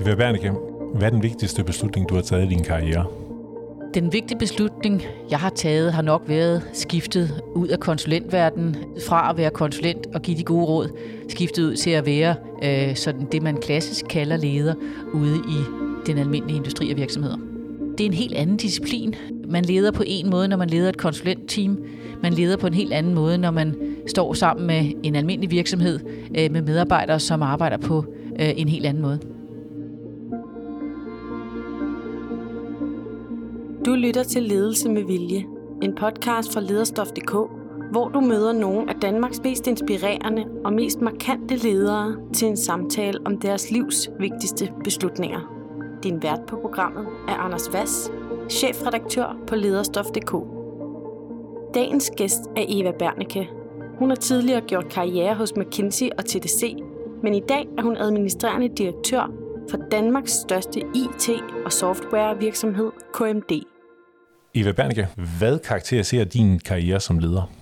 Eva Bernicke, hvad er den vigtigste beslutning, du har taget i din karriere? Den vigtige beslutning, jeg har taget, har nok været skiftet ud af konsulentverdenen, fra at være konsulent og give de gode råd, skiftet ud til at være øh, sådan det, man klassisk kalder leder ude i den almindelige industri og virksomheder. Det er en helt anden disciplin. Man leder på en måde, når man leder et konsulentteam. Man leder på en helt anden måde, når man står sammen med en almindelig virksomhed øh, med medarbejdere, som arbejder på øh, en helt anden måde. Du lytter til Ledelse med Vilje, en podcast fra lederstof.dk, hvor du møder nogle af Danmarks mest inspirerende og mest markante ledere til en samtale om deres livs vigtigste beslutninger. Din vært på programmet er Anders Vass, chefredaktør på lederstof.dk. Dagens gæst er Eva Bernike. Hun har tidligere gjort karriere hos McKinsey og TDC, men i dag er hun administrerende direktør for Danmarks største IT- og softwarevirksomhed KMD. Eva Bernicke, hvad karakteriserer din karriere som leder?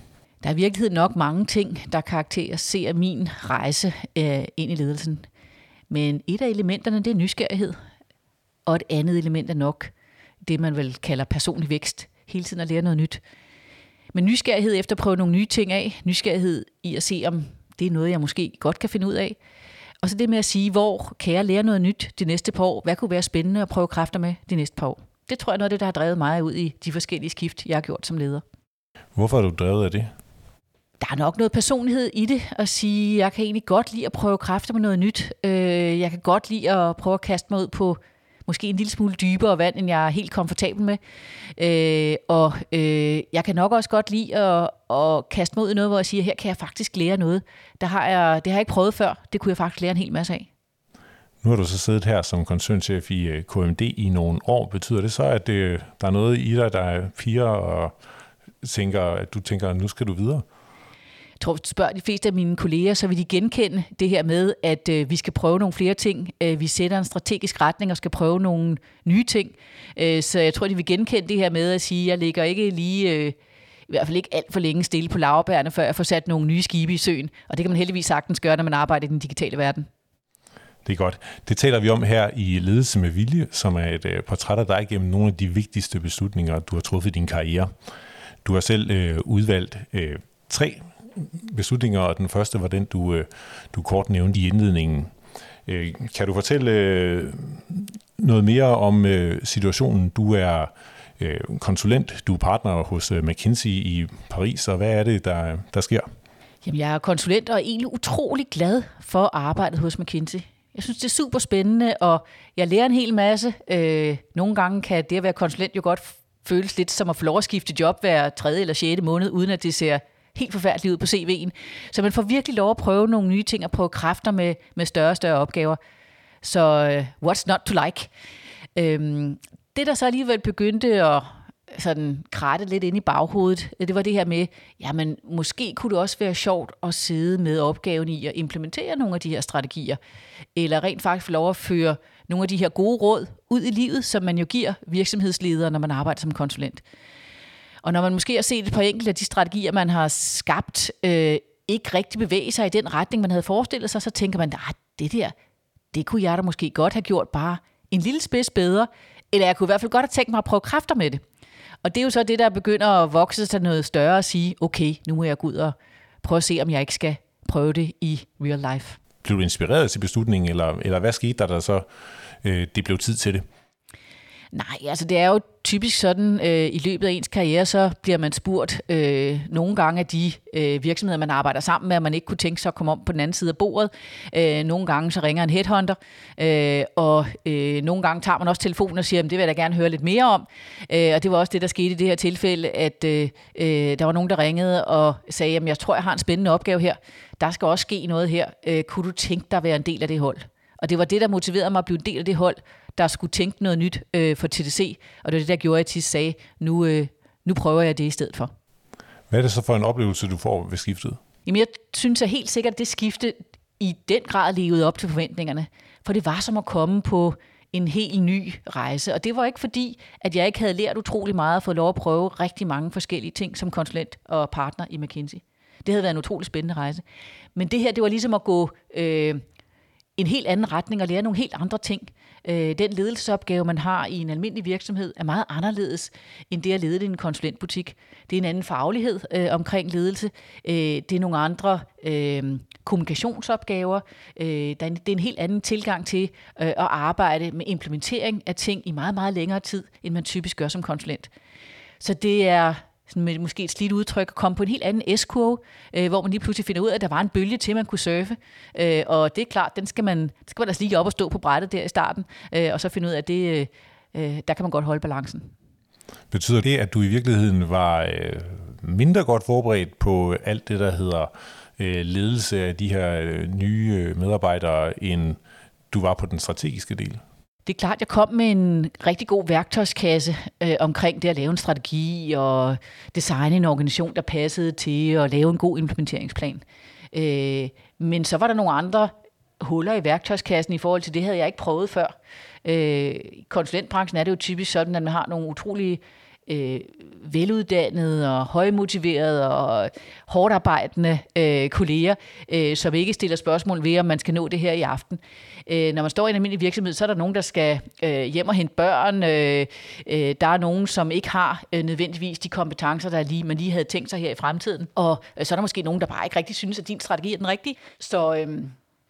Der er i virkeligheden nok mange ting, der karakteriserer min rejse øh, ind i ledelsen. Men et af elementerne, det er nysgerrighed. Og et andet element er nok det, man vel kalder personlig vækst. Hele tiden at lære noget nyt. Men nysgerrighed efter at prøve nogle nye ting af. Nysgerrighed i at se, om det er noget, jeg måske godt kan finde ud af. Og så det med at sige, hvor kan jeg lære noget nyt de næste par år? Hvad kunne være spændende at prøve kræfter med de næste par år? Det tror jeg er noget af det, der har drevet mig ud i de forskellige skift, jeg har gjort som leder. Hvorfor er du drevet af det? Der er nok noget personlighed i det, at sige, jeg kan egentlig godt lide at prøve kræfter med noget nyt. Øh, jeg kan godt lide at prøve at kaste mig ud på måske en lille smule dybere vand, end jeg er helt komfortabel med. Øh, og øh, jeg kan nok også godt lide at, at kaste mig ud i noget, hvor jeg siger, her kan jeg faktisk lære noget. Der har jeg, det har jeg ikke prøvet før. Det kunne jeg faktisk lære en hel masse af. Nu har du så siddet her som koncernchef i øh, KMD i nogle år. Betyder det så, at det, der er noget i dig, der er piger, og tænker, at du tænker, at nu skal du videre? Jeg tror, spørger de fleste af mine kolleger, så vil de genkende det her med, at øh, vi skal prøve nogle flere ting. Øh, vi sætter en strategisk retning og skal prøve nogle nye ting. Øh, så jeg tror, de vil genkende det her med at sige, at jeg ligger ikke lige... Øh, i hvert fald ikke alt for længe stille på lavbærene, før jeg får sat nogle nye skibe i søen. Og det kan man heldigvis sagtens gøre, når man arbejder i den digitale verden. Det er godt. Det taler vi om her i Ledelse med Vilje, som er et øh, portræt af dig gennem nogle af de vigtigste beslutninger, du har truffet i din karriere. Du har selv øh, udvalgt øh, tre beslutninger, og den første var den, du, øh, du kort nævnte i indledningen. Øh, kan du fortælle øh, noget mere om øh, situationen? Du er øh, konsulent, du er partner hos øh, McKinsey i Paris, og hvad er det, der, der sker? Jamen, jeg er konsulent og er egentlig utrolig glad for arbejdet hos McKinsey. Jeg synes, det er super spændende, og jeg lærer en hel masse. Øh, nogle gange kan det at være konsulent jo godt føles lidt som at få lov at skifte job hver tredje eller sjette måned, uden at det ser helt forfærdeligt ud på CV'en. Så man får virkelig lov at prøve nogle nye ting og prøve kræfter med, med større og større opgaver. Så uh, what's not to like? Øhm, det, der så alligevel begyndte at sådan kratte lidt ind i baghovedet, det var det her med, jamen måske kunne det også være sjovt at sidde med opgaven i at implementere nogle af de her strategier, eller rent faktisk få lov at føre nogle af de her gode råd ud i livet, som man jo giver virksomhedsledere, når man arbejder som konsulent. Og når man måske har set et par enkelte af de strategier, man har skabt, øh, ikke rigtig bevæge sig i den retning, man havde forestillet sig, så tænker man, at det der, det kunne jeg da måske godt have gjort bare en lille spids bedre, eller jeg kunne i hvert fald godt have tænkt mig at prøve kræfter med det. Og det er jo så det, der begynder at vokse sig noget større og sige, okay, nu må jeg gå ud og prøve at se, om jeg ikke skal prøve det i real life. Blev du inspireret til beslutningen, eller, eller hvad skete der, der så øh, det blev tid til det? Nej, altså det er jo typisk sådan, øh, i løbet af ens karriere, så bliver man spurgt øh, nogle gange af de øh, virksomheder, man arbejder sammen med, at man ikke kunne tænke sig at komme om på den anden side af bordet. Øh, nogle gange så ringer en headhunter, øh, og øh, nogle gange tager man også telefonen og siger, det vil jeg da gerne høre lidt mere om. Øh, og det var også det, der skete i det her tilfælde, at øh, øh der var nogen, der ringede og sagde, at jeg tror, jeg har en spændende opgave her. Der skal også ske noget her. Øh, kunne du tænke dig at være en del af det hold? Og det var det, der motiverede mig at blive en del af det hold, der skulle tænke noget nyt øh, for TDC. Og det var det, der gjorde, at jeg sagde, nu, øh, nu prøver jeg det i stedet for. Hvad er det så for en oplevelse, du får ved skiftet? Jamen, jeg synes at helt sikkert, at det skifte i den grad levede op til forventningerne. For det var som at komme på en helt ny rejse. Og det var ikke fordi, at jeg ikke havde lært utrolig meget og fået lov at prøve rigtig mange forskellige ting som konsulent og partner i McKinsey. Det havde været en utrolig spændende rejse. Men det her, det var ligesom at gå øh, en helt anden retning og lære nogle helt andre ting. Øh, den ledelsesopgave, man har i en almindelig virksomhed, er meget anderledes end det at lede i en konsulentbutik. Det er en anden faglighed øh, omkring ledelse. Øh, det er nogle andre øh, kommunikationsopgaver. Øh, der er en, det er en helt anden tilgang til øh, at arbejde med implementering af ting i meget, meget længere tid, end man typisk gør som konsulent. Så det er sådan med måske et slidt udtryk, at komme på en helt anden S-kurve, øh, hvor man lige pludselig finder ud af, at der var en bølge til, man kunne surfe. Øh, og det er klart, den skal man, skal man altså lige op og stå på brættet der i starten, øh, og så finde ud af, at det, øh, øh, der kan man godt holde balancen. Betyder det, at du i virkeligheden var øh, mindre godt forberedt på alt det, der hedder øh, ledelse af de her øh, nye øh, medarbejdere, end du var på den strategiske del? Det er klart, jeg kom med en rigtig god værktøjskasse øh, omkring det at lave en strategi og designe en organisation, der passede til at lave en god implementeringsplan. Øh, men så var der nogle andre huller i værktøjskassen i forhold til det, havde jeg ikke prøvet før. Øh, I konsulentbranchen er det jo typisk sådan, at man har nogle utrolige øh, Øh, veluddannede og højmotiverede og hårdt arbejdende øh, kolleger, øh, som ikke stiller spørgsmål ved, om man skal nå det her i aften. Øh, når man står i en almindelig virksomhed, så er der nogen, der skal øh, hjem og hente børn. Øh, øh, der er nogen, som ikke har øh, nødvendigvis de kompetencer, der lige, man lige havde tænkt sig her i fremtiden. Og øh, så er der måske nogen, der bare ikke rigtig synes, at din strategi er den rigtige. Så... Øh,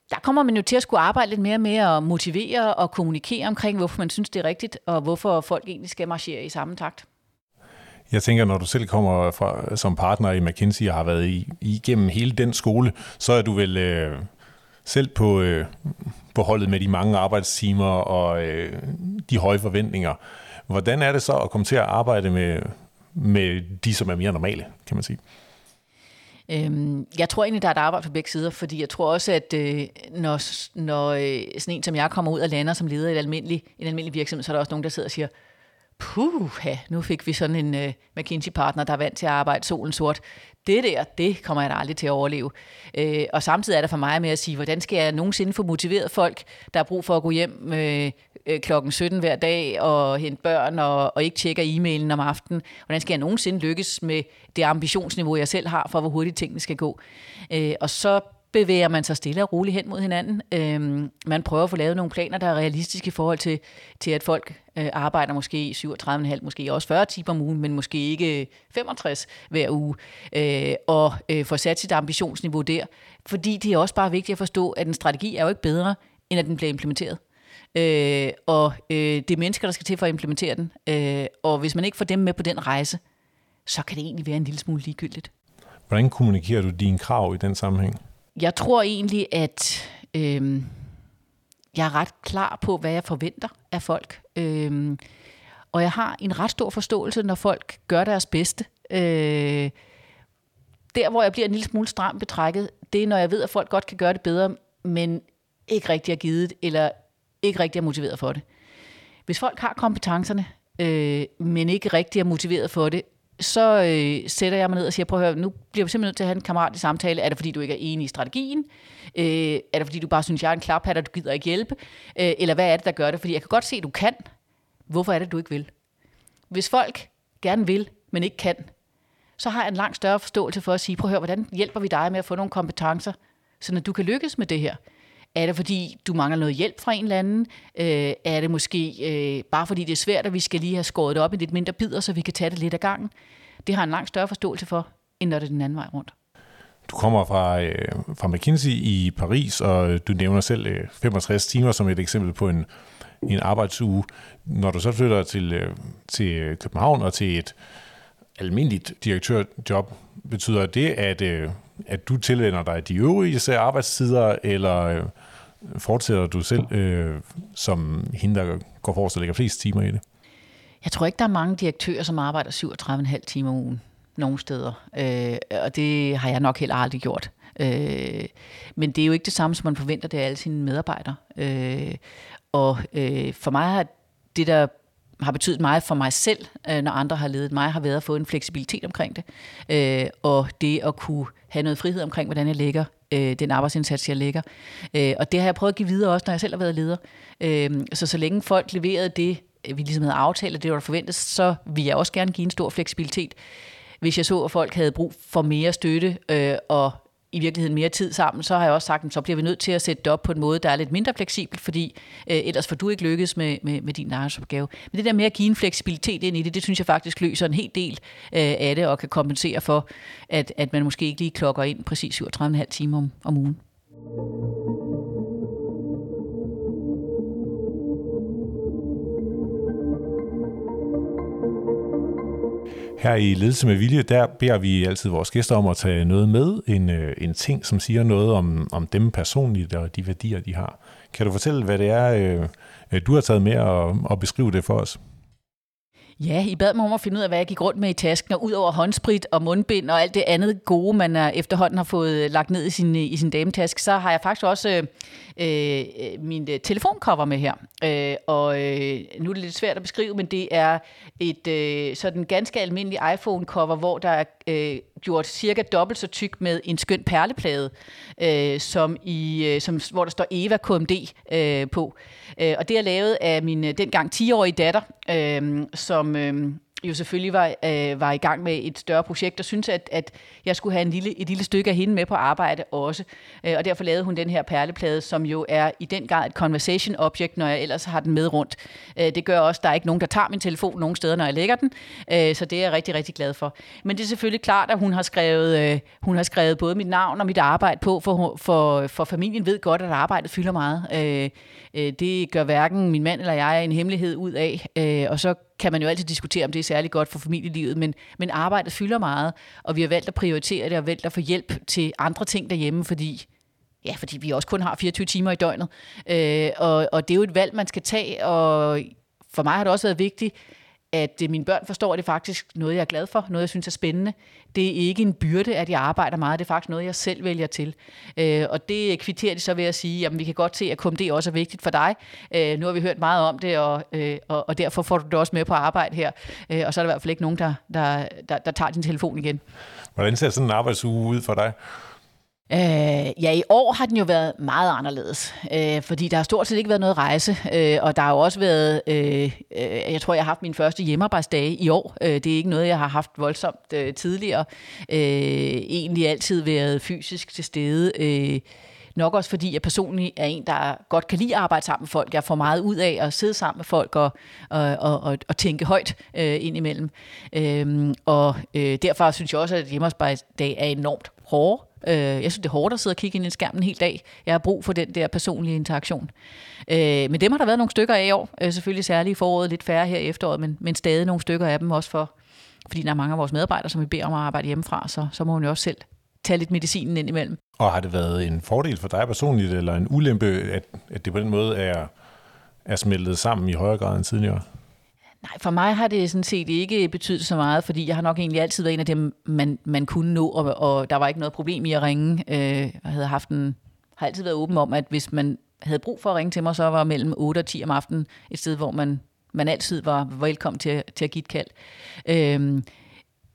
der kommer man jo til at skulle arbejde lidt mere med at motivere og kommunikere omkring, hvorfor man synes, det er rigtigt, og hvorfor folk egentlig skal marchere i samme takt. Jeg tænker, når du selv kommer fra, som partner i McKinsey og har været i, igennem hele den skole, så er du vel øh, selv på, øh, på holdet med de mange arbejdstimer og øh, de høje forventninger. Hvordan er det så at komme til at arbejde med, med de, som er mere normale, kan man sige? Øhm, jeg tror egentlig, der er et arbejde på begge sider, fordi jeg tror også, at øh, når, når øh, sådan en som jeg kommer ud og lander som leder i en almindelig, en almindelig virksomhed, så er der også nogen, der sidder og siger, puh, nu fik vi sådan en uh, McKinsey-partner, der er vant til at arbejde solen sort. Det der, det kommer jeg da aldrig til at overleve. Uh, og samtidig er det for mig med at sige, hvordan skal jeg nogensinde få motiveret folk, der har brug for at gå hjem uh, klokken 17 hver dag og hente børn og, og ikke tjekke e-mailen om aftenen. Hvordan skal jeg nogensinde lykkes med det ambitionsniveau, jeg selv har for, hvor hurtigt tingene skal gå? Uh, og så bevæger man sig stille og roligt hen mod hinanden. Øhm, man prøver at få lavet nogle planer, der er realistiske i forhold til, til at folk øh, arbejder måske 37,5, måske også 40 timer om ugen, men måske ikke 65 hver uge, øh, og øh, få sat sit ambitionsniveau der. Fordi det er også bare vigtigt at forstå, at en strategi er jo ikke bedre, end at den bliver implementeret. Øh, og øh, det er mennesker, der skal til for at implementere den. Øh, og hvis man ikke får dem med på den rejse, så kan det egentlig være en lille smule ligegyldigt. Hvordan kommunikerer du dine krav i den sammenhæng? Jeg tror egentlig, at øh, jeg er ret klar på, hvad jeg forventer af folk. Øh, og jeg har en ret stor forståelse, når folk gør deres bedste. Øh, der, hvor jeg bliver en lille smule stram betrækket, det er, når jeg ved, at folk godt kan gøre det bedre, men ikke rigtig er givet, eller ikke rigtig er motiveret for det. Hvis folk har kompetencerne, øh, men ikke rigtig er motiveret for det, så øh, sætter jeg mig ned og siger, prøv at høre, nu bliver vi simpelthen nødt til at have en kammerat i samtale. Er det, fordi du ikke er enig i strategien? Øh, er det, fordi du bare synes, jeg er en klaphat, og du gider ikke hjælpe? Øh, eller hvad er det, der gør det? Fordi jeg kan godt se, at du kan. Hvorfor er det, du ikke vil? Hvis folk gerne vil, men ikke kan, så har jeg en langt større forståelse for at sige, prøv at høre, hvordan hjælper vi dig med at få nogle kompetencer, så du kan lykkes med det her? Er det, fordi du mangler noget hjælp fra en eller anden? Øh, er det måske øh, bare fordi det er svært, at vi skal lige have skåret det op i lidt mindre bidder, så vi kan tage det lidt ad gangen? Det har en langt større forståelse for, end når det er den anden vej rundt. Du kommer fra, øh, fra McKinsey i Paris, og øh, du nævner selv øh, 65 timer som et eksempel på en, en arbejdsuge. Når du så flytter til, øh, til øh, København og til et almindeligt direktørjob, betyder det, at, øh, at du tilvender dig de øvrige arbejdstider, eller øh, fortsætter du selv øh, som hende, der går forrest og lægger flest timer i det? Jeg tror ikke, der er mange direktører, som arbejder 37,5 timer om ugen nogle steder. Øh, og det har jeg nok heller aldrig gjort. Øh, men det er jo ikke det samme, som man forventer det af alle sine medarbejdere. Øh, og øh, for mig har det, der har betydet meget for mig selv, øh, når andre har ledet mig, har været at få en fleksibilitet omkring det. Øh, og det at kunne have noget frihed omkring, hvordan jeg lægger øh, den arbejdsindsats, jeg lægger. Øh, og det har jeg prøvet at give videre også, når jeg selv har været leder. Øh, så så længe folk leverede det, vi ligesom havde aftalt, det var der forventet, så vil jeg også gerne give en stor fleksibilitet. Hvis jeg så, at folk havde brug for mere støtte, øh, og i virkeligheden mere tid sammen, så har jeg også sagt, at så bliver vi nødt til at sætte det op på en måde, der er lidt mindre fleksibel, fordi øh, ellers får du ikke lykkes med, med, med din arbejdsopgave. Men det der med at give en fleksibilitet ind i det, det synes jeg faktisk løser en hel del øh, af det, og kan kompensere for, at, at man måske ikke lige klokker ind præcis 37,5 timer om, om ugen. Her i Ledelse med Vilje, der beder vi altid vores gæster om at tage noget med, en, øh, en ting, som siger noget om, om dem personligt og de værdier, de har. Kan du fortælle, hvad det er, øh, øh, du har taget med og, og beskrive det for os? Ja, I bad mig om at finde ud af, hvad jeg gik rundt med i tasken, og ud over håndsprit og mundbind og alt det andet gode, man øh, efterhånden har fået øh, lagt ned i sin, øh, i sin dametask, så har jeg faktisk også øh, min telefoncover med her. Øh, og øh, nu er det lidt svært at beskrive, men det er et øh, sådan ganske almindelig iPhone-cover, hvor der er øh, gjort cirka dobbelt så tyk med en skøn perleplade, øh, som i, øh, som, hvor der står Eva KMD øh, på. Øh, og det er lavet af min dengang 10-årige datter, øh, som... Øh, jo selvfølgelig var, øh, var i gang med et større projekt, og syntes, at, at jeg skulle have en lille, et lille stykke af hende med på arbejde også. Øh, og derfor lavede hun den her perleplade, som jo er i den grad et conversation object, når jeg ellers har den med rundt. Øh, det gør også, at der er ikke nogen, der tager min telefon nogen steder, når jeg lægger den. Øh, så det er jeg rigtig, rigtig glad for. Men det er selvfølgelig klart, at hun har skrevet, øh, hun har skrevet både mit navn og mit arbejde på, for, for, for familien ved godt, at arbejdet fylder meget. Øh, øh, det gør hverken min mand eller jeg en hemmelighed ud af. Øh, og så kan man jo altid diskutere, om det er særlig godt for familielivet, men, men arbejdet fylder meget, og vi har valgt at prioritere det og valgt at få hjælp til andre ting derhjemme, fordi Ja, fordi vi også kun har 24 timer i døgnet. Øh, og, og det er jo et valg, man skal tage, og for mig har det også været vigtigt, at øh, mine børn forstår, at det er faktisk noget, jeg er glad for, noget, jeg synes er spændende. Det er ikke en byrde, at jeg arbejder meget, det er faktisk noget, jeg selv vælger til. Øh, og det kvitterer de så ved at sige, at vi kan godt se, at KMD også er vigtigt for dig. Øh, nu har vi hørt meget om det, og, øh, og, og derfor får du det også med på arbejde her. Øh, og så er der i hvert fald ikke nogen, der, der, der, der tager din telefon igen. Hvordan ser sådan en arbejdsuge ud for dig? Øh, ja, i år har den jo været meget anderledes, øh, fordi der har stort set ikke været noget rejse, øh, og der har jo også været, øh, øh, jeg tror, jeg har haft min første hjemmearbejdsdage i år. Øh, det er ikke noget, jeg har haft voldsomt øh, tidligere. Øh, egentlig altid været fysisk til stede. Øh, nok også fordi jeg personligt er en, der godt kan lide at arbejde sammen med folk. Jeg får meget ud af at sidde sammen med folk og, og, og, og, og tænke højt øh, indimellem. Øh, og øh, derfor synes jeg også, at hjemmearbejdsdag er enormt hårde. Øh, jeg synes, det er hårdt at sidde og kigge ind i skærmen en hel dag. Jeg har brug for den der personlige interaktion. Øh, men dem har der været nogle stykker af i år. Øh, selvfølgelig særligt i foråret, lidt færre her i efteråret, men, men stadig nogle stykker af dem også for, fordi der er mange af vores medarbejdere, som vi beder om at arbejde hjemmefra, så, så må hun jo også selv tage lidt medicinen ind imellem. Og har det været en fordel for dig personligt, eller en ulempe, at, at det på den måde er, er smeltet sammen i højere grad end tidligere? Nej, for mig har det sådan set ikke betydet så meget, fordi jeg har nok egentlig altid været en af dem, man, man kunne nå, og, og der var ikke noget problem i at ringe. Øh, jeg havde haft en, har altid været åben om, at hvis man havde brug for at ringe til mig, så var mellem 8 og 10 om aftenen et sted, hvor man, man altid var velkommen til, til at give et kald. Øh,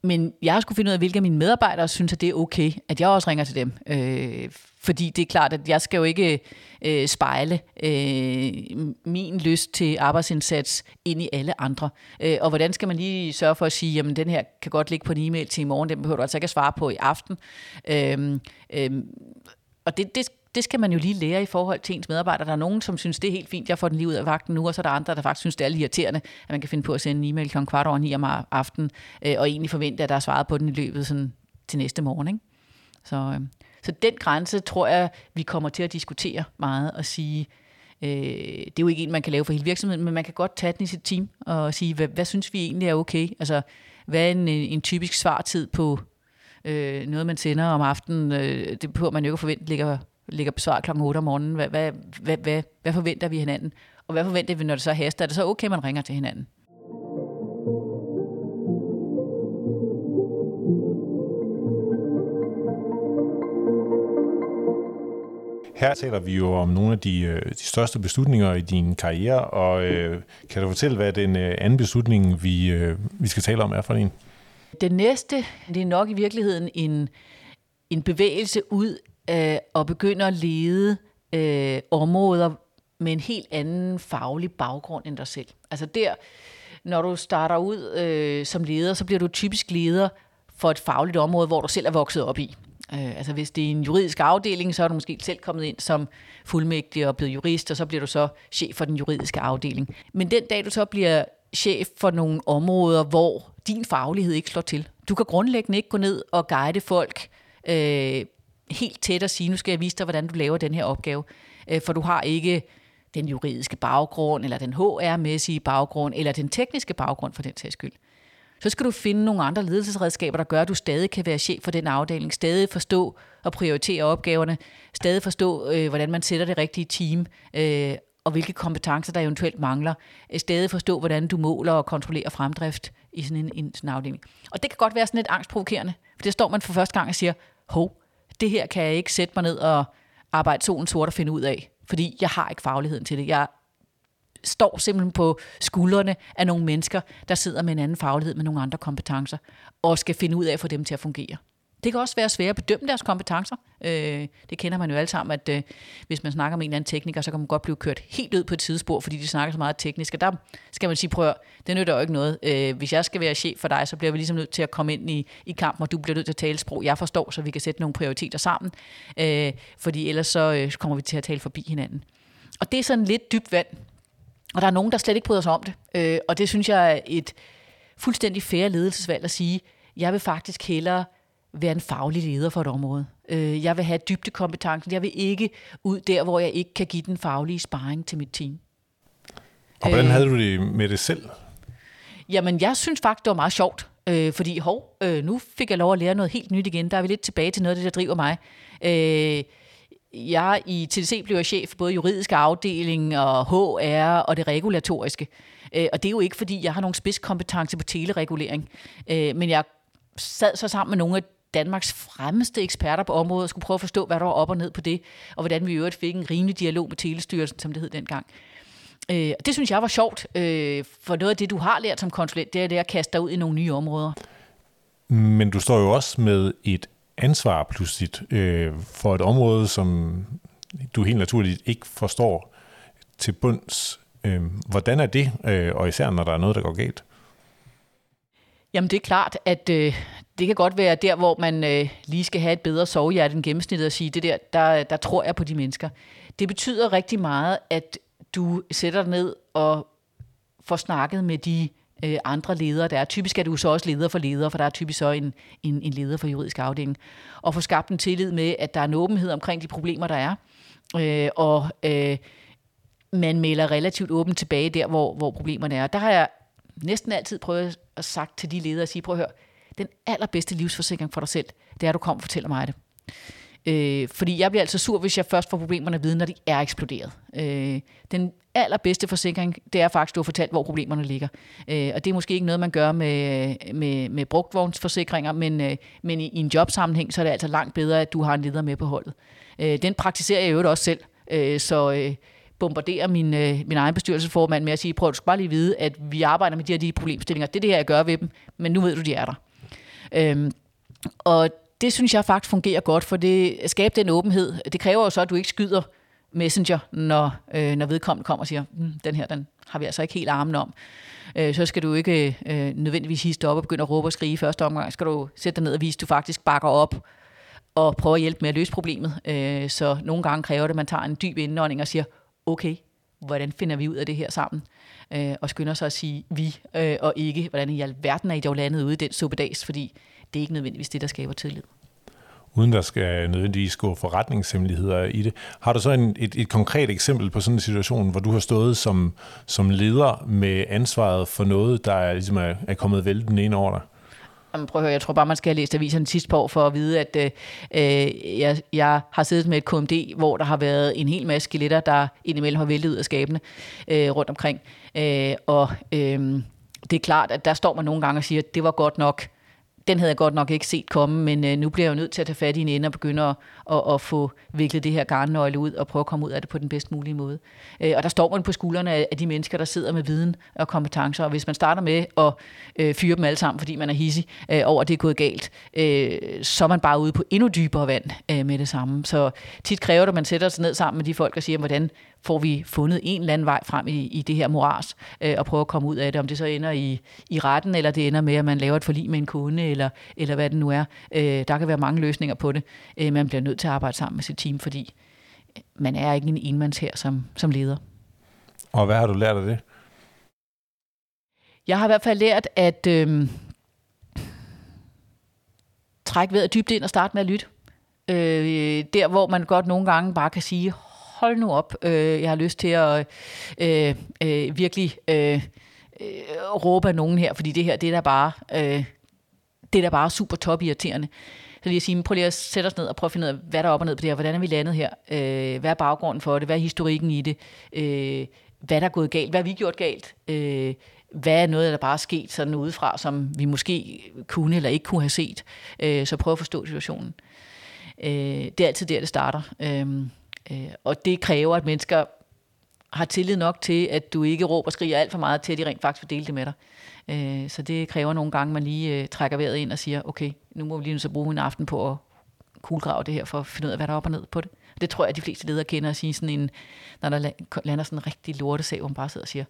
men jeg skulle finde ud af, hvilke af mine medarbejdere synes, at det er okay, at jeg også ringer til dem. Øh, fordi det er klart, at jeg skal jo ikke øh, spejle øh, min lyst til arbejdsindsats ind i alle andre. Øh, og hvordan skal man lige sørge for at sige, jamen den her kan godt ligge på en e-mail til i morgen, den behøver du altså ikke at svare på i aften. Øh, øh, og det, det, det skal man jo lige lære i forhold til ens medarbejdere. Der er nogen, som synes, det er helt fint, jeg får den lige ud af vagten nu, og så er der andre, der faktisk synes, det er lidt irriterende, at man kan finde på at sende en e-mail kl. kvart over ni om aftenen, øh, og egentlig forvente, at der er svaret på den i løbet sådan, til næste morgen. Ikke? Så, øh, så den grænse tror jeg, vi kommer til at diskutere meget og sige, øh, det er jo ikke en, man kan lave for hele virksomheden, men man kan godt tage den i sit team og sige, hvad, hvad synes vi egentlig er okay? Altså, hvad er en, øh, en typisk svartid på øh, noget, man sender om aftenen? Øh, det behøver man jo ikke at forvente ligger ligger besvaret klokken 8 om morgenen. Hvad, hvad, hvad, hvad, hvad forventer vi hinanden? Og hvad forventer vi, når det så haster? Er det så okay, man ringer til hinanden? Her taler vi jo om nogle af de, øh, de største beslutninger i din karriere, og øh, kan du fortælle, hvad den øh, anden beslutning, vi, øh, vi skal tale om, er for en? Den næste, det er nok i virkeligheden en, en bevægelse ud øh, og begynder at lede øh, områder med en helt anden faglig baggrund end dig selv. Altså der, når du starter ud øh, som leder, så bliver du typisk leder for et fagligt område, hvor du selv er vokset op i. Øh, altså hvis det er en juridisk afdeling, så er du måske selv kommet ind som fuldmægtig og blevet jurist, og så bliver du så chef for den juridiske afdeling. Men den dag du så bliver chef for nogle områder, hvor din faglighed ikke slår til. Du kan grundlæggende ikke gå ned og guide folk øh, helt tæt og sige, nu skal jeg vise dig, hvordan du laver den her opgave. Øh, for du har ikke den juridiske baggrund, eller den HR-mæssige baggrund, eller den tekniske baggrund for den sags skyld. Så skal du finde nogle andre ledelsesredskaber, der gør, at du stadig kan være chef for den afdeling, stadig forstå og prioritere opgaverne, stadig forstå, øh, hvordan man sætter det rigtige team, øh, og hvilke kompetencer, der eventuelt mangler. Øh, stadig forstå, hvordan du måler og kontrollerer fremdrift i sådan en, en sådan afdeling. Og det kan godt være sådan lidt angstprovokerende, for det står man for første gang og siger, hov, det her kan jeg ikke sætte mig ned og arbejde solen sort og finde ud af, fordi jeg har ikke fagligheden til det. Jeg står simpelthen på skuldrene af nogle mennesker, der sidder med en anden faglighed med nogle andre kompetencer, og skal finde ud af at få dem til at fungere. Det kan også være svært at bedømme deres kompetencer. Øh, det kender man jo alle sammen, at øh, hvis man snakker med en eller anden tekniker, så kan man godt blive kørt helt ud på et tidsspor, fordi de snakker så meget teknisk. Og der skal man sige, prøv det nytter jo ikke noget. Øh, hvis jeg skal være chef for dig, så bliver vi ligesom nødt til at komme ind i, i kampen, og du bliver nødt til at tale sprog, jeg forstår, så vi kan sætte nogle prioriteter sammen. Øh, fordi ellers så øh, kommer vi til at tale forbi hinanden. Og det er sådan lidt dybt vand. Og der er nogen, der slet ikke bryder sig om det. Øh, og det synes jeg er et fuldstændig fair ledelsesvalg at sige, jeg vil faktisk hellere være en faglig leder for et område. Øh, jeg vil have dybdekompetencen. Jeg vil ikke ud der, hvor jeg ikke kan give den faglige sparring til mit team. Og hvordan havde du det med det selv? Jamen, jeg synes faktisk, det var meget sjovt. Øh, fordi, hov, øh, nu fik jeg lov at lære noget helt nyt igen. Der er vi lidt tilbage til noget af det, der driver mig. Øh, jeg i TDC blev jeg chef for både juridisk afdeling og HR og det regulatoriske. Øh, og det er jo ikke, fordi jeg har nogen spidskompetence på teleregulering. Øh, men jeg sad så sammen med nogle af Danmarks fremmeste eksperter på området og skulle prøve at forstå, hvad der var op og ned på det, og hvordan vi i øvrigt fik en rimelig dialog med Telestyrelsen, som det hed dengang. Øh, det synes jeg var sjovt, øh, for noget af det, du har lært som konsulent, det er det at kaste dig ud i nogle nye områder. Men du står jo også med et ansvar pludselig øh, for et område, som du helt naturligt ikke forstår til bunds. Øh, hvordan er det, øh, og især når der er noget, der går galt? Jamen det er klart, at øh, det kan godt være der, hvor man øh, lige skal have et bedre sovehjerte end gennemsnittet og sige, det der, der, der tror jeg på de mennesker. Det betyder rigtig meget, at du sætter dig ned og får snakket med de øh, andre ledere, der er. Typisk er du så også leder for ledere, for der er typisk så en, en, en leder for juridisk afdeling. Og få skabt en tillid med, at der er en åbenhed omkring de problemer, der er. Øh, og øh, man melder relativt åbent tilbage der, hvor, hvor problemerne er. Der har jeg næsten altid prøvet at sagt til de ledere at sige, prøv at høre, den allerbedste livsforsikring for dig selv, det er, at du kommer og fortæller mig det. Øh, fordi jeg bliver altså sur, hvis jeg først får problemerne at vide, når de er eksploderet. Øh, den allerbedste forsikring, det er faktisk, at du har fortalt, hvor problemerne ligger. Øh, og det er måske ikke noget, man gør med, med, med brugtvognsforsikringer, men, øh, men i, i en jobsammenhæng, så er det altså langt bedre, at du har en leder med på holdet. Øh, den praktiserer jeg jo også selv, øh, så øh, bombarderer min, øh, min egen bestyrelsesformand med at sige, prøv, du skal bare lige vide, at vi arbejder med de her de problemstillinger. Det er det her, jeg gør ved dem, men nu ved du, de er der. Øhm, og det synes jeg faktisk fungerer godt, for det skaber den åbenhed. Det kræver jo så, at du ikke skyder messenger, når, øh, når vedkommende kommer og siger, hm, den her, den har vi altså ikke helt armen om. Øh, så skal du ikke øh, nødvendigvis hisse op og begynde at råbe og skrige i første omgang. Skal du sætte dig ned og vise, at du faktisk bakker op og prøver at hjælpe med at løse problemet. Øh, så nogle gange kræver det, at man tager en dyb indånding og siger, okay, hvordan finder vi ud af det her sammen? Øh, og skynder sig at sige vi, øh, og ikke, hvordan i alverden er I dog landet ude i den suppedags, fordi det er ikke nødvendigvis det, der skaber tillid uden der skal nødvendigvis gå forretningshemmeligheder i det. Har du så en, et, et konkret eksempel på sådan en situation, hvor du har stået som, som leder med ansvaret for noget, der er, ligesom er, er kommet vælten ind over dig? Jamen, prøv at høre, jeg tror bare, man skal have læst aviserne sidste på for at vide, at øh, jeg, jeg har siddet med et KMD, hvor der har været en hel masse skeletter, der indimellem har væltet ud af skabene øh, rundt omkring. Øh, og øh, det er klart, at der står man nogle gange og siger, at det var godt nok, den havde jeg godt nok ikke set komme, men øh, nu bliver jeg jo nødt til at tage fat i en ende og begynde at, at, at få viklet det her garnnøgle ud og prøve at komme ud af det på den bedst mulige måde. Øh, og der står man på skuldrene af, de mennesker, der sidder med viden og kompetencer, og hvis man starter med at øh, fyre dem alle sammen, fordi man er hissig øh, over, at det er gået galt, øh, så er man bare ude på endnu dybere vand øh, med det samme. Så tit kræver det, at man sætter sig ned sammen med de folk og siger, hvordan får vi fundet en eller anden vej frem i, i det her moras, øh, og prøver at komme ud af det, om det så ender i, i retten, eller det ender med, at man laver et forlig med en kunde, eller, eller hvad det nu er. Øh, der kan være mange løsninger på det. Øh, man bliver nødt til at arbejde sammen med sit team, fordi man er ikke en enmands her som, som leder. Og hvad har du lært af det? Jeg har i hvert fald lært at øh, trække vejret dybt ind og starte med at lytte. Øh, der, hvor man godt nogle gange bare kan sige, hold nu op, øh, jeg har lyst til at øh, øh, virkelig øh, øh, råbe af nogen her, fordi det her, det er da bare, øh, det er da bare super top irriterende. Så lige at sige, prøv lige at sætte os ned og prøve at finde ud af, hvad der er op og ned på det her, hvordan er vi landet her, øh, hvad er baggrunden for det, hvad er historikken i det, øh, hvad der er gået galt, hvad har vi gjort galt, øh, hvad er noget, der bare er sket sådan udefra, som vi måske kunne eller ikke kunne have set. Øh, så prøv at forstå situationen. Øh, det er altid der, det starter. Øh, øh, og det kræver, at mennesker har tillid nok til, at du ikke råber og skriger alt for meget til, at de rent faktisk vil dele det med dig. Øh, så det kræver nogle gange, at man lige øh, trækker vejret ind og siger, okay, nu må vi lige nu så bruge en aften på at kuglegrave det her, for at finde ud af, hvad der er op og ned på det. Det tror jeg, at de fleste ledere kender at sige sådan en, når der lander sådan en rigtig lortesag, hvor man bare sidder og siger,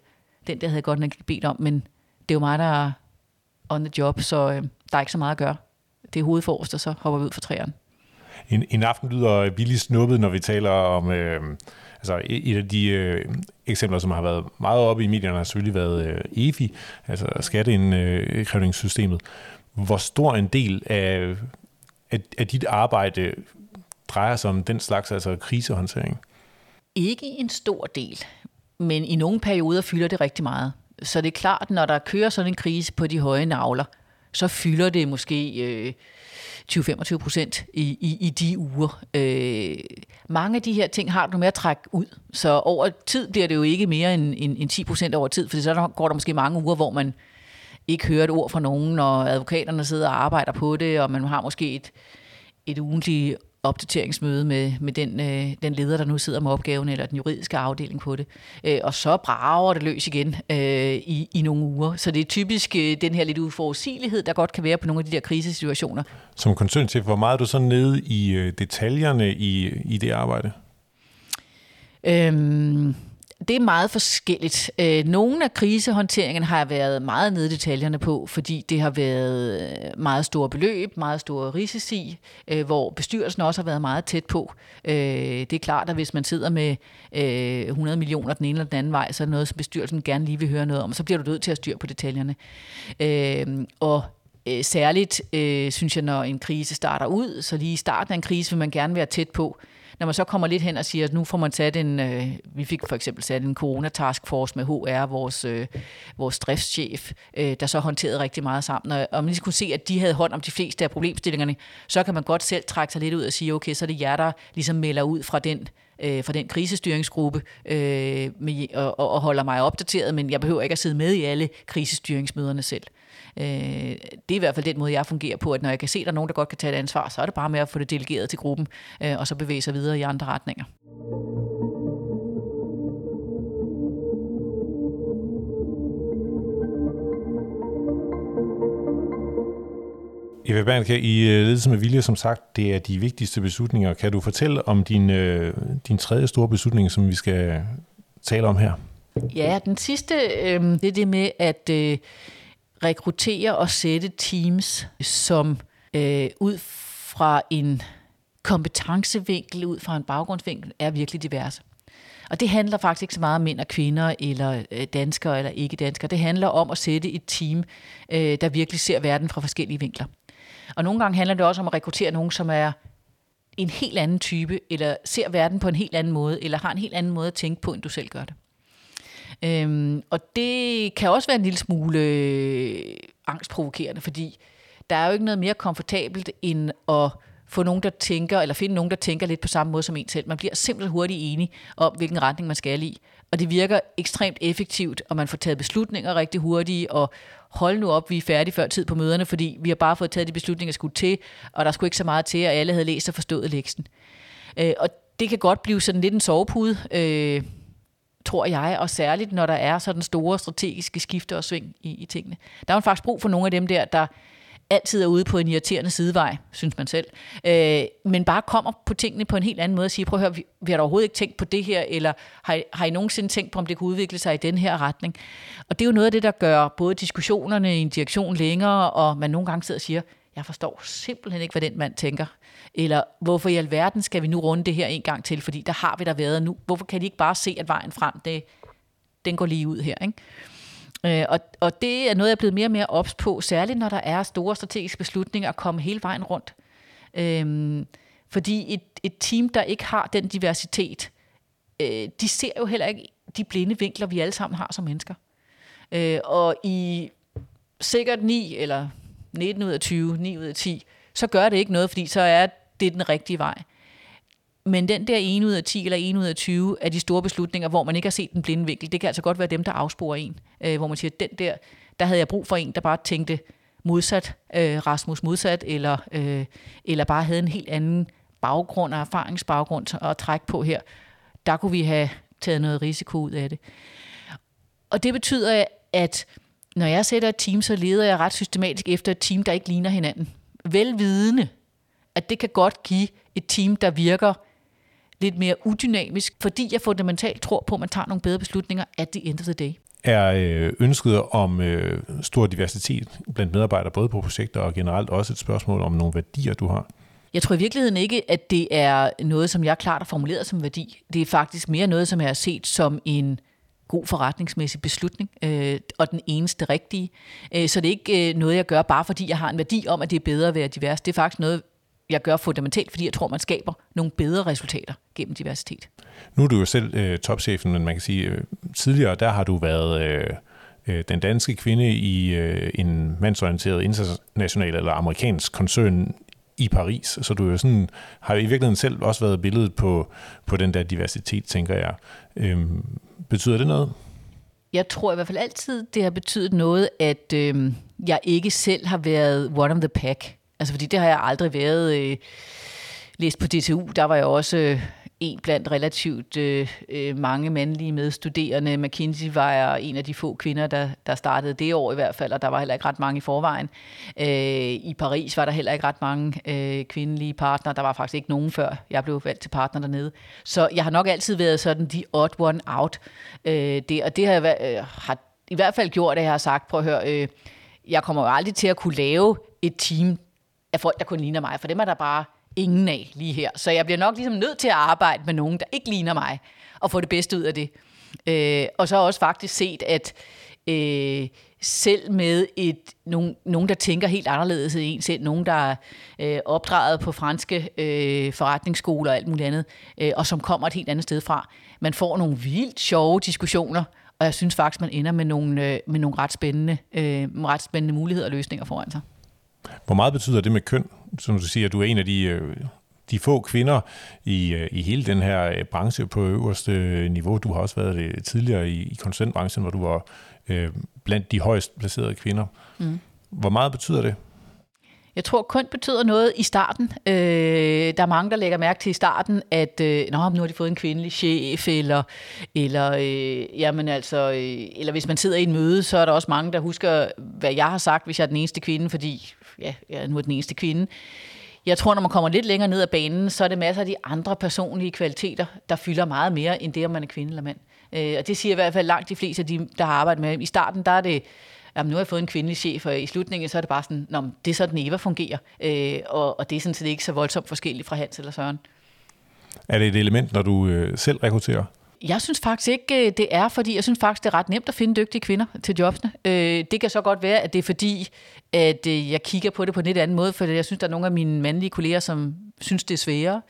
den der havde jeg godt nok ikke bedt om, men det er jo mig, der er on the job, så øh, der er ikke så meget at gøre. Det er hovedforrest, og så hopper vi ud for træerne. En, en aften lyder billigt snuppet, når vi taler om... Øh, altså et af de øh, eksempler, som har været meget oppe i medierne, har selvfølgelig været øh, EFI, altså skatteindkrævningssystemet. Hvor stor en del af, af, af dit arbejde drejer sig om den slags, altså krisehåndtering? Ikke en stor del, men i nogle perioder fylder det rigtig meget. Så det er klart, når der kører sådan en krise på de høje navler, så fylder det måske øh, 20-25 procent i, i, i de uger. Øh, mange af de her ting har du med at trække ud, så over tid bliver det jo ikke mere end, end, end 10 procent over tid, for så går der måske mange uger, hvor man ikke hører et ord fra nogen, og advokaterne sidder og arbejder på det, og man har måske et, et ugentligt opdateringsmøde med, med den, øh, den leder, der nu sidder med opgaven, eller den juridiske afdeling på det. Øh, og så brager det løs igen øh, i, i nogle uger. Så det er typisk øh, den her lidt uforudsigelighed, der godt kan være på nogle af de der krisesituationer. Som koncern til, hvor meget er du så nede i øh, detaljerne i, i det arbejde? Øhm, det er meget forskelligt. Øh, nogle af krisehåndteringerne har jeg været meget nede i detaljerne på, fordi det har været øh, meget store beløb, meget store risici, øh, hvor bestyrelsen også har været meget tæt på. Det er klart, at hvis man sidder med 100 millioner den ene eller den anden vej, så er det noget, som bestyrelsen gerne lige vil høre noget om, så bliver du nødt til at styre på detaljerne. Og særligt synes jeg, når en krise starter ud, så lige i starten af en krise vil man gerne være tæt på, når man så kommer lidt hen og siger, at nu får man sat en, øh, vi fik for eksempel sat en coronataskforce med HR, vores, øh, vores driftschef, øh, der så håndterede rigtig meget sammen. Og, og man lige kunne se, at de havde hånd om de fleste af problemstillingerne, så kan man godt selv trække sig lidt ud og sige, okay, så er det jer, der ligesom melder ud fra den øh, fra den krisestyringsgruppe øh, med, og, og holder mig opdateret, men jeg behøver ikke at sidde med i alle krisestyringsmøderne selv. Øh, det er i hvert fald den måde, jeg fungerer på, at når jeg kan se, at der er nogen, der godt kan tage et ansvar, så er det bare med at få det delegeret til gruppen, øh, og så bevæge sig videre i andre retninger. Eva Bernke, i øh, Ledelse med Vilje, som sagt, det er de vigtigste beslutninger. Kan du fortælle om din, øh, din tredje store beslutning, som vi skal tale om her? Ja, den sidste, øh, det er det med at øh, rekruttere og sætte teams, som øh, ud fra en kompetencevinkel, ud fra en baggrundsvinkel, er virkelig diverse. Og det handler faktisk ikke så meget om mænd og kvinder, eller øh, danskere eller ikke danskere. Det handler om at sætte et team, øh, der virkelig ser verden fra forskellige vinkler. Og nogle gange handler det også om at rekruttere nogen, som er en helt anden type, eller ser verden på en helt anden måde, eller har en helt anden måde at tænke på, end du selv gør det. Øhm, og det kan også være en lille smule øh, angstprovokerende, fordi der er jo ikke noget mere komfortabelt end at få nogen, der tænker, eller finde nogen, der tænker lidt på samme måde som en selv. Man bliver simpelthen hurtigt enig om, hvilken retning man skal i. Og det virker ekstremt effektivt, og man får taget beslutninger rigtig hurtigt, og hold nu op, vi er færdige før tid på møderne, fordi vi har bare fået taget de beslutninger, der skulle til, og der skulle ikke så meget til, og alle havde læst og forstået lektionen. Øh, og det kan godt blive sådan lidt en sovepude, øh, tror jeg, og særligt når der er sådan store strategiske skifte og sving i, i tingene. Der er man faktisk brug for nogle af dem der, der altid er ude på en irriterende sidevej, synes man selv, øh, men bare kommer på tingene på en helt anden måde og siger, prøv at høre, vi, vi har da overhovedet ikke tænkt på det her, eller har, I, har I nogensinde tænkt på, om det kunne udvikle sig i den her retning? Og det er jo noget af det, der gør både diskussionerne i en direktion længere, og man nogle gange sidder og siger, jeg forstår simpelthen ikke, hvad den mand tænker. Eller hvorfor i alverden skal vi nu runde det her en gang til, fordi der har vi der været nu. Hvorfor kan de ikke bare se, at vejen frem, det, den går lige ud her, ikke? Øh, og, og det er noget, jeg er blevet mere og mere ops på, særligt når der er store strategiske beslutninger at komme hele vejen rundt. Øhm, fordi et, et team, der ikke har den diversitet, øh, de ser jo heller ikke de blinde vinkler, vi alle sammen har som mennesker. Øh, og i sikkert 9 eller 19 ud af 20, 9 ud af 10, så gør det ikke noget, fordi så er det er den rigtige vej. Men den der 1 ud af 10 eller 1 ud af 20 af de store beslutninger, hvor man ikke har set den blinde vinkel, det kan altså godt være dem, der afsporer en. Øh, hvor man siger, den der, der havde jeg brug for en, der bare tænkte modsat, øh, Rasmus modsat, eller, øh, eller bare havde en helt anden baggrund og erfaringsbaggrund at trække på her. Der kunne vi have taget noget risiko ud af det. Og det betyder, at når jeg sætter et team, så leder jeg ret systematisk efter et team, der ikke ligner hinanden. Velvidende, at det kan godt give et team, der virker lidt mere udynamisk, fordi jeg fundamentalt tror på, at man tager nogle bedre beslutninger at the end of the day. Er øh, ønsket om øh, stor diversitet blandt medarbejdere, både på projekter og generelt også et spørgsmål om nogle værdier, du har? Jeg tror i virkeligheden ikke, at det er noget, som jeg klart har formuleret som værdi. Det er faktisk mere noget, som jeg har set som en god forretningsmæssig beslutning, øh, og den eneste rigtige. Øh, så det er ikke øh, noget, jeg gør bare fordi jeg har en værdi om, at det er bedre at være divers. Det er faktisk noget, jeg gør fundamentalt, fordi jeg tror, man skaber nogle bedre resultater gennem diversitet. Nu er du jo selv øh, topchefen, men man kan sige, øh, tidligere der har du været øh, øh, den danske kvinde i øh, en mandsorienteret international eller amerikansk koncern i Paris, så du jo sådan, har jo i virkeligheden selv også været billedet på, på den der diversitet, tænker jeg. Øhm, betyder det noget? Jeg tror i hvert fald altid, det har betydet noget, at øh, jeg ikke selv har været one of the pack. Altså fordi det har jeg aldrig været. Øh, læst på DTU, der var jeg også øh, en blandt relativt øh, øh, mange mandlige medstuderende. McKinsey var jeg en af de få kvinder, der, der startede det år i hvert fald, og der var heller ikke ret mange i forvejen. Øh, I Paris var der heller ikke ret mange øh, kvindelige partnere. Der var faktisk ikke nogen før jeg blev valgt til partner dernede. Så jeg har nok altid været sådan de odd one out. Øh, det, og det har, jeg, øh, har i hvert fald gjort, at jeg har sagt, prøv at høre, øh, jeg kommer jo aldrig til at kunne lave et team af folk, der kun ligner mig, for dem er der bare ingen af lige her. Så jeg bliver nok ligesom nødt til at arbejde med nogen, der ikke ligner mig, og få det bedste ud af det. Øh, og så har også faktisk set, at øh, selv med et, nogen, nogen, der tænker helt anderledes end en selv, nogen, der er øh, opdraget på franske øh, forretningsskoler og alt muligt andet, øh, og som kommer et helt andet sted fra, man får nogle vildt sjove diskussioner, og jeg synes faktisk, man ender med nogle, øh, med nogle ret spændende, øh, ret spændende muligheder og løsninger foran sig. Hvor meget betyder det med køn? Som du siger, du er en af de, øh, de få kvinder i, øh, i hele den her øh, branche på øverste niveau. Du har også været det tidligere i, i konsulentbranchen, hvor du var øh, blandt de højst placerede kvinder. Mm. Hvor meget betyder det? Jeg tror kun betyder noget i starten. Øh, der er mange, der lægger mærke til i starten, at øh, Nå, nu har de fået en kvindelig chef, eller, eller, øh, jamen altså, øh, eller hvis man sidder i en møde, så er der også mange, der husker, hvad jeg har sagt, hvis jeg er den eneste kvinde, fordi ja, jeg er nu den eneste kvinde. Jeg tror, når man kommer lidt længere ned ad banen, så er det masser af de andre personlige kvaliteter, der fylder meget mere, end det, om man er kvinde eller mand. Øh, og det siger i hvert fald langt de fleste af de, der har arbejdet med. I starten, der er det, jamen nu har jeg fået en kvindelig chef, og i slutningen, så er det bare sådan, Nå, det er sådan Eva fungerer. Øh, og, og det er sådan set ikke så voldsomt forskelligt fra Hans eller Søren. Er det et element, når du øh, selv rekrutterer? Jeg synes faktisk ikke, øh, det er, fordi jeg synes faktisk, det er ret nemt at finde dygtige kvinder til jobsene. Øh, det kan så godt være, at det er fordi, at øh, jeg kigger på det på en lidt anden måde, for jeg synes, der er nogle af mine mandlige kolleger, som synes, det er sværere.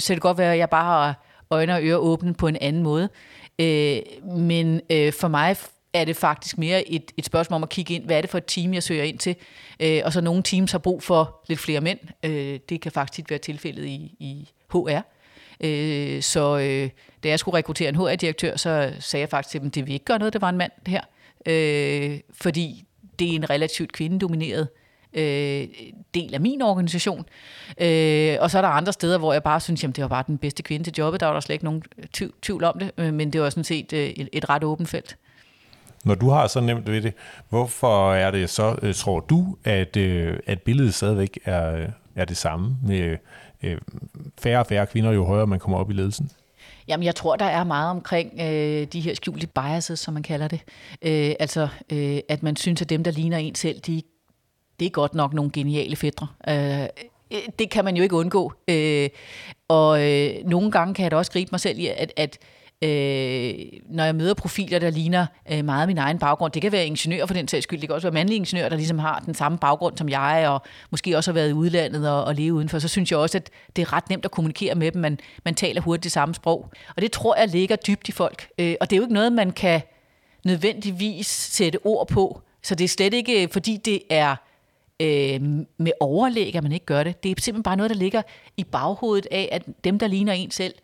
Så det kan godt være, at jeg bare har øjne og ører åbne på en anden måde. Men for mig er det faktisk mere et, et spørgsmål om at kigge ind, hvad er det for et team, jeg søger ind til. Øh, og så nogle teams har brug for lidt flere mænd. Øh, det kan faktisk være tilfældet i, i HR. Øh, så øh, da jeg skulle rekruttere en HR-direktør, så sagde jeg faktisk til dem, det vil ikke gøre noget, det var en mand her. Øh, fordi det er en relativt kvindedomineret øh, del af min organisation. Øh, og så er der andre steder, hvor jeg bare synes, jamen det var bare den bedste kvinde til jobbet. Der var der slet ikke nogen tvivl om det, øh, men det var sådan set øh, et, et ret åbent felt. Når du har så nemt ved det, hvorfor er det så, øh, tror du, at, øh, at billedet stadigvæk er, øh, er det samme med øh, færre og færre kvinder, jo højere man kommer op i ledelsen? Jamen, jeg tror, der er meget omkring øh, de her skjulte biases, som man kalder det. Øh, altså, øh, at man synes, at dem, der ligner en selv, de, det er godt nok nogle geniale fædre. Øh, øh det kan man jo ikke undgå. Øh, og øh, nogle gange kan jeg da også gribe mig selv i, at, at øh, når jeg møder profiler, der ligner øh, meget min egen baggrund. Det kan være ingeniør for den sags skyld. Det kan også være mandlige ingeniører, der ligesom har den samme baggrund som jeg, og måske også har været i udlandet og, og leve udenfor. Så synes jeg også, at det er ret nemt at kommunikere med dem. Man, man taler hurtigt det samme sprog. Og det tror jeg ligger dybt i folk. Øh, og det er jo ikke noget, man kan nødvendigvis sætte ord på. Så det er slet ikke, øh, fordi det er øh, med overlæg, at man ikke gør det. Det er simpelthen bare noget, der ligger i baghovedet af, at dem, der ligner en selv,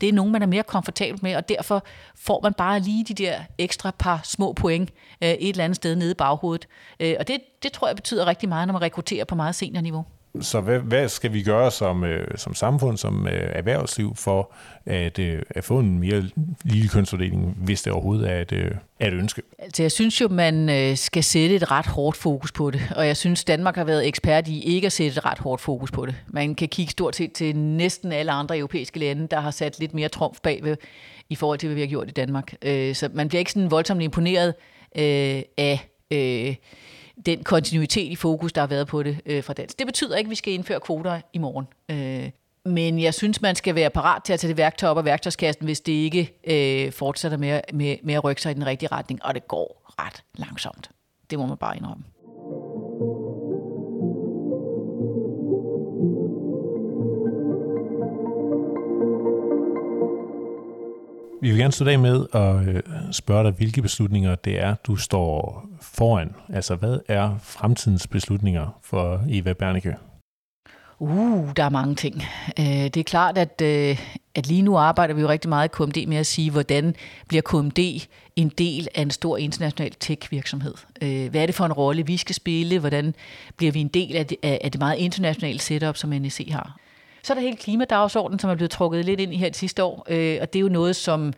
det er nogen, man er mere komfortabel med, og derfor får man bare lige de der ekstra par små point øh, et eller andet sted nede i baghovedet. Øh, og det, det tror jeg betyder rigtig meget, når man rekrutterer på meget seniorniveau. Så hvad, hvad skal vi gøre som, øh, som samfund, som øh, erhvervsliv, for at, øh, at få en mere lille kønsfordeling, hvis det overhovedet er et, øh, er et ønske? Altså, jeg synes jo, man øh, skal sætte et ret hårdt fokus på det, og jeg synes, Danmark har været ekspert i ikke at sætte et ret hårdt fokus på det. Man kan kigge stort set til næsten alle andre europæiske lande, der har sat lidt mere trumf bagved i forhold til, hvad vi har gjort i Danmark. Øh, så man bliver ikke sådan voldsomt imponeret øh, af... Øh, den kontinuitet i fokus, der har været på det øh, fra dansk. Det betyder ikke, at vi skal indføre kvoter i morgen. Øh, men jeg synes, man skal være parat til at tage det værktøj op af værktøjskassen, hvis det ikke øh, fortsætter med, med, med at rykke sig i den rigtige retning. Og det går ret langsomt. Det må man bare indrømme. Vi vil gerne slutte af med at øh, spørge dig, hvilke beslutninger det er, du står foran. Altså, hvad er fremtidens beslutninger for Eva Bernicke? Uh, der er mange ting. Øh, det er klart, at, øh, at lige nu arbejder vi jo rigtig meget i KMD med at sige, hvordan bliver KMD en del af en stor international tech-virksomhed? Hvad er det for en rolle, vi skal spille? Hvordan bliver vi en del af det, af det meget internationale setup, som NEC har? Så er der hele klimadagsordenen, som er blevet trukket lidt ind i her det sidste år, øh, og det er jo noget, som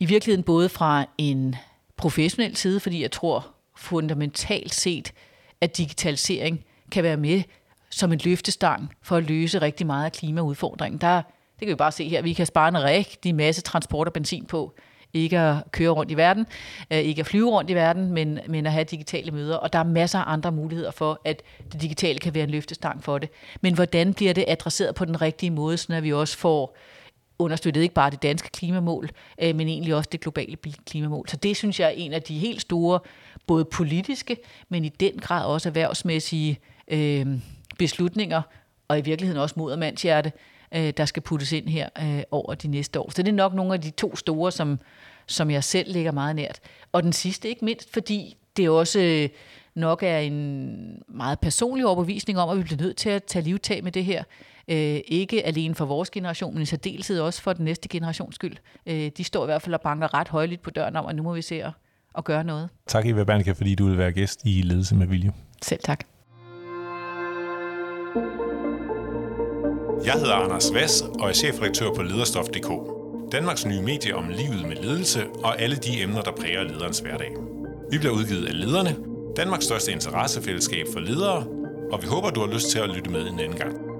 i virkeligheden både fra en professionel side, fordi jeg tror fundamentalt set, at digitalisering kan være med som en løftestang for at løse rigtig meget af klimaudfordringen. Der, det kan vi bare se her, vi kan spare en rigtig masse transport og benzin på ikke at køre rundt i verden, øh, ikke at flyve rundt i verden, men, men at have digitale møder. Og der er masser af andre muligheder for, at det digitale kan være en løftestang for det. Men hvordan bliver det adresseret på den rigtige måde, så vi også får understøttet ikke bare det danske klimamål, øh, men egentlig også det globale klimamål. Så det synes jeg er en af de helt store, både politiske, men i den grad også erhvervsmæssige øh, beslutninger, og i virkeligheden også mod mandshjerte, øh, der skal puttes ind her øh, over de næste år. Så det er nok nogle af de to store, som, som jeg selv ligger meget nært. Og den sidste ikke mindst, fordi det også øh, nok er en meget personlig overbevisning om, at vi bliver nødt til at tage livtag med det her. Øh, ikke alene for vores generation, men i særdeleshed også for den næste generations skyld. Øh, de står i hvert fald og banker ret højligt på døren om, at nu må vi se at, at gøre noget. Tak Eva Bernicke, fordi du vil være gæst i Ledelse med Vilje. Selv tak. Jeg hedder Anders Vass og er chefredaktør på lederstof.dk. Danmarks nye medie om livet med ledelse og alle de emner, der præger lederens hverdag. Vi bliver udgivet af Lederne, Danmarks største interessefællesskab for ledere, og vi håber, du har lyst til at lytte med en anden gang.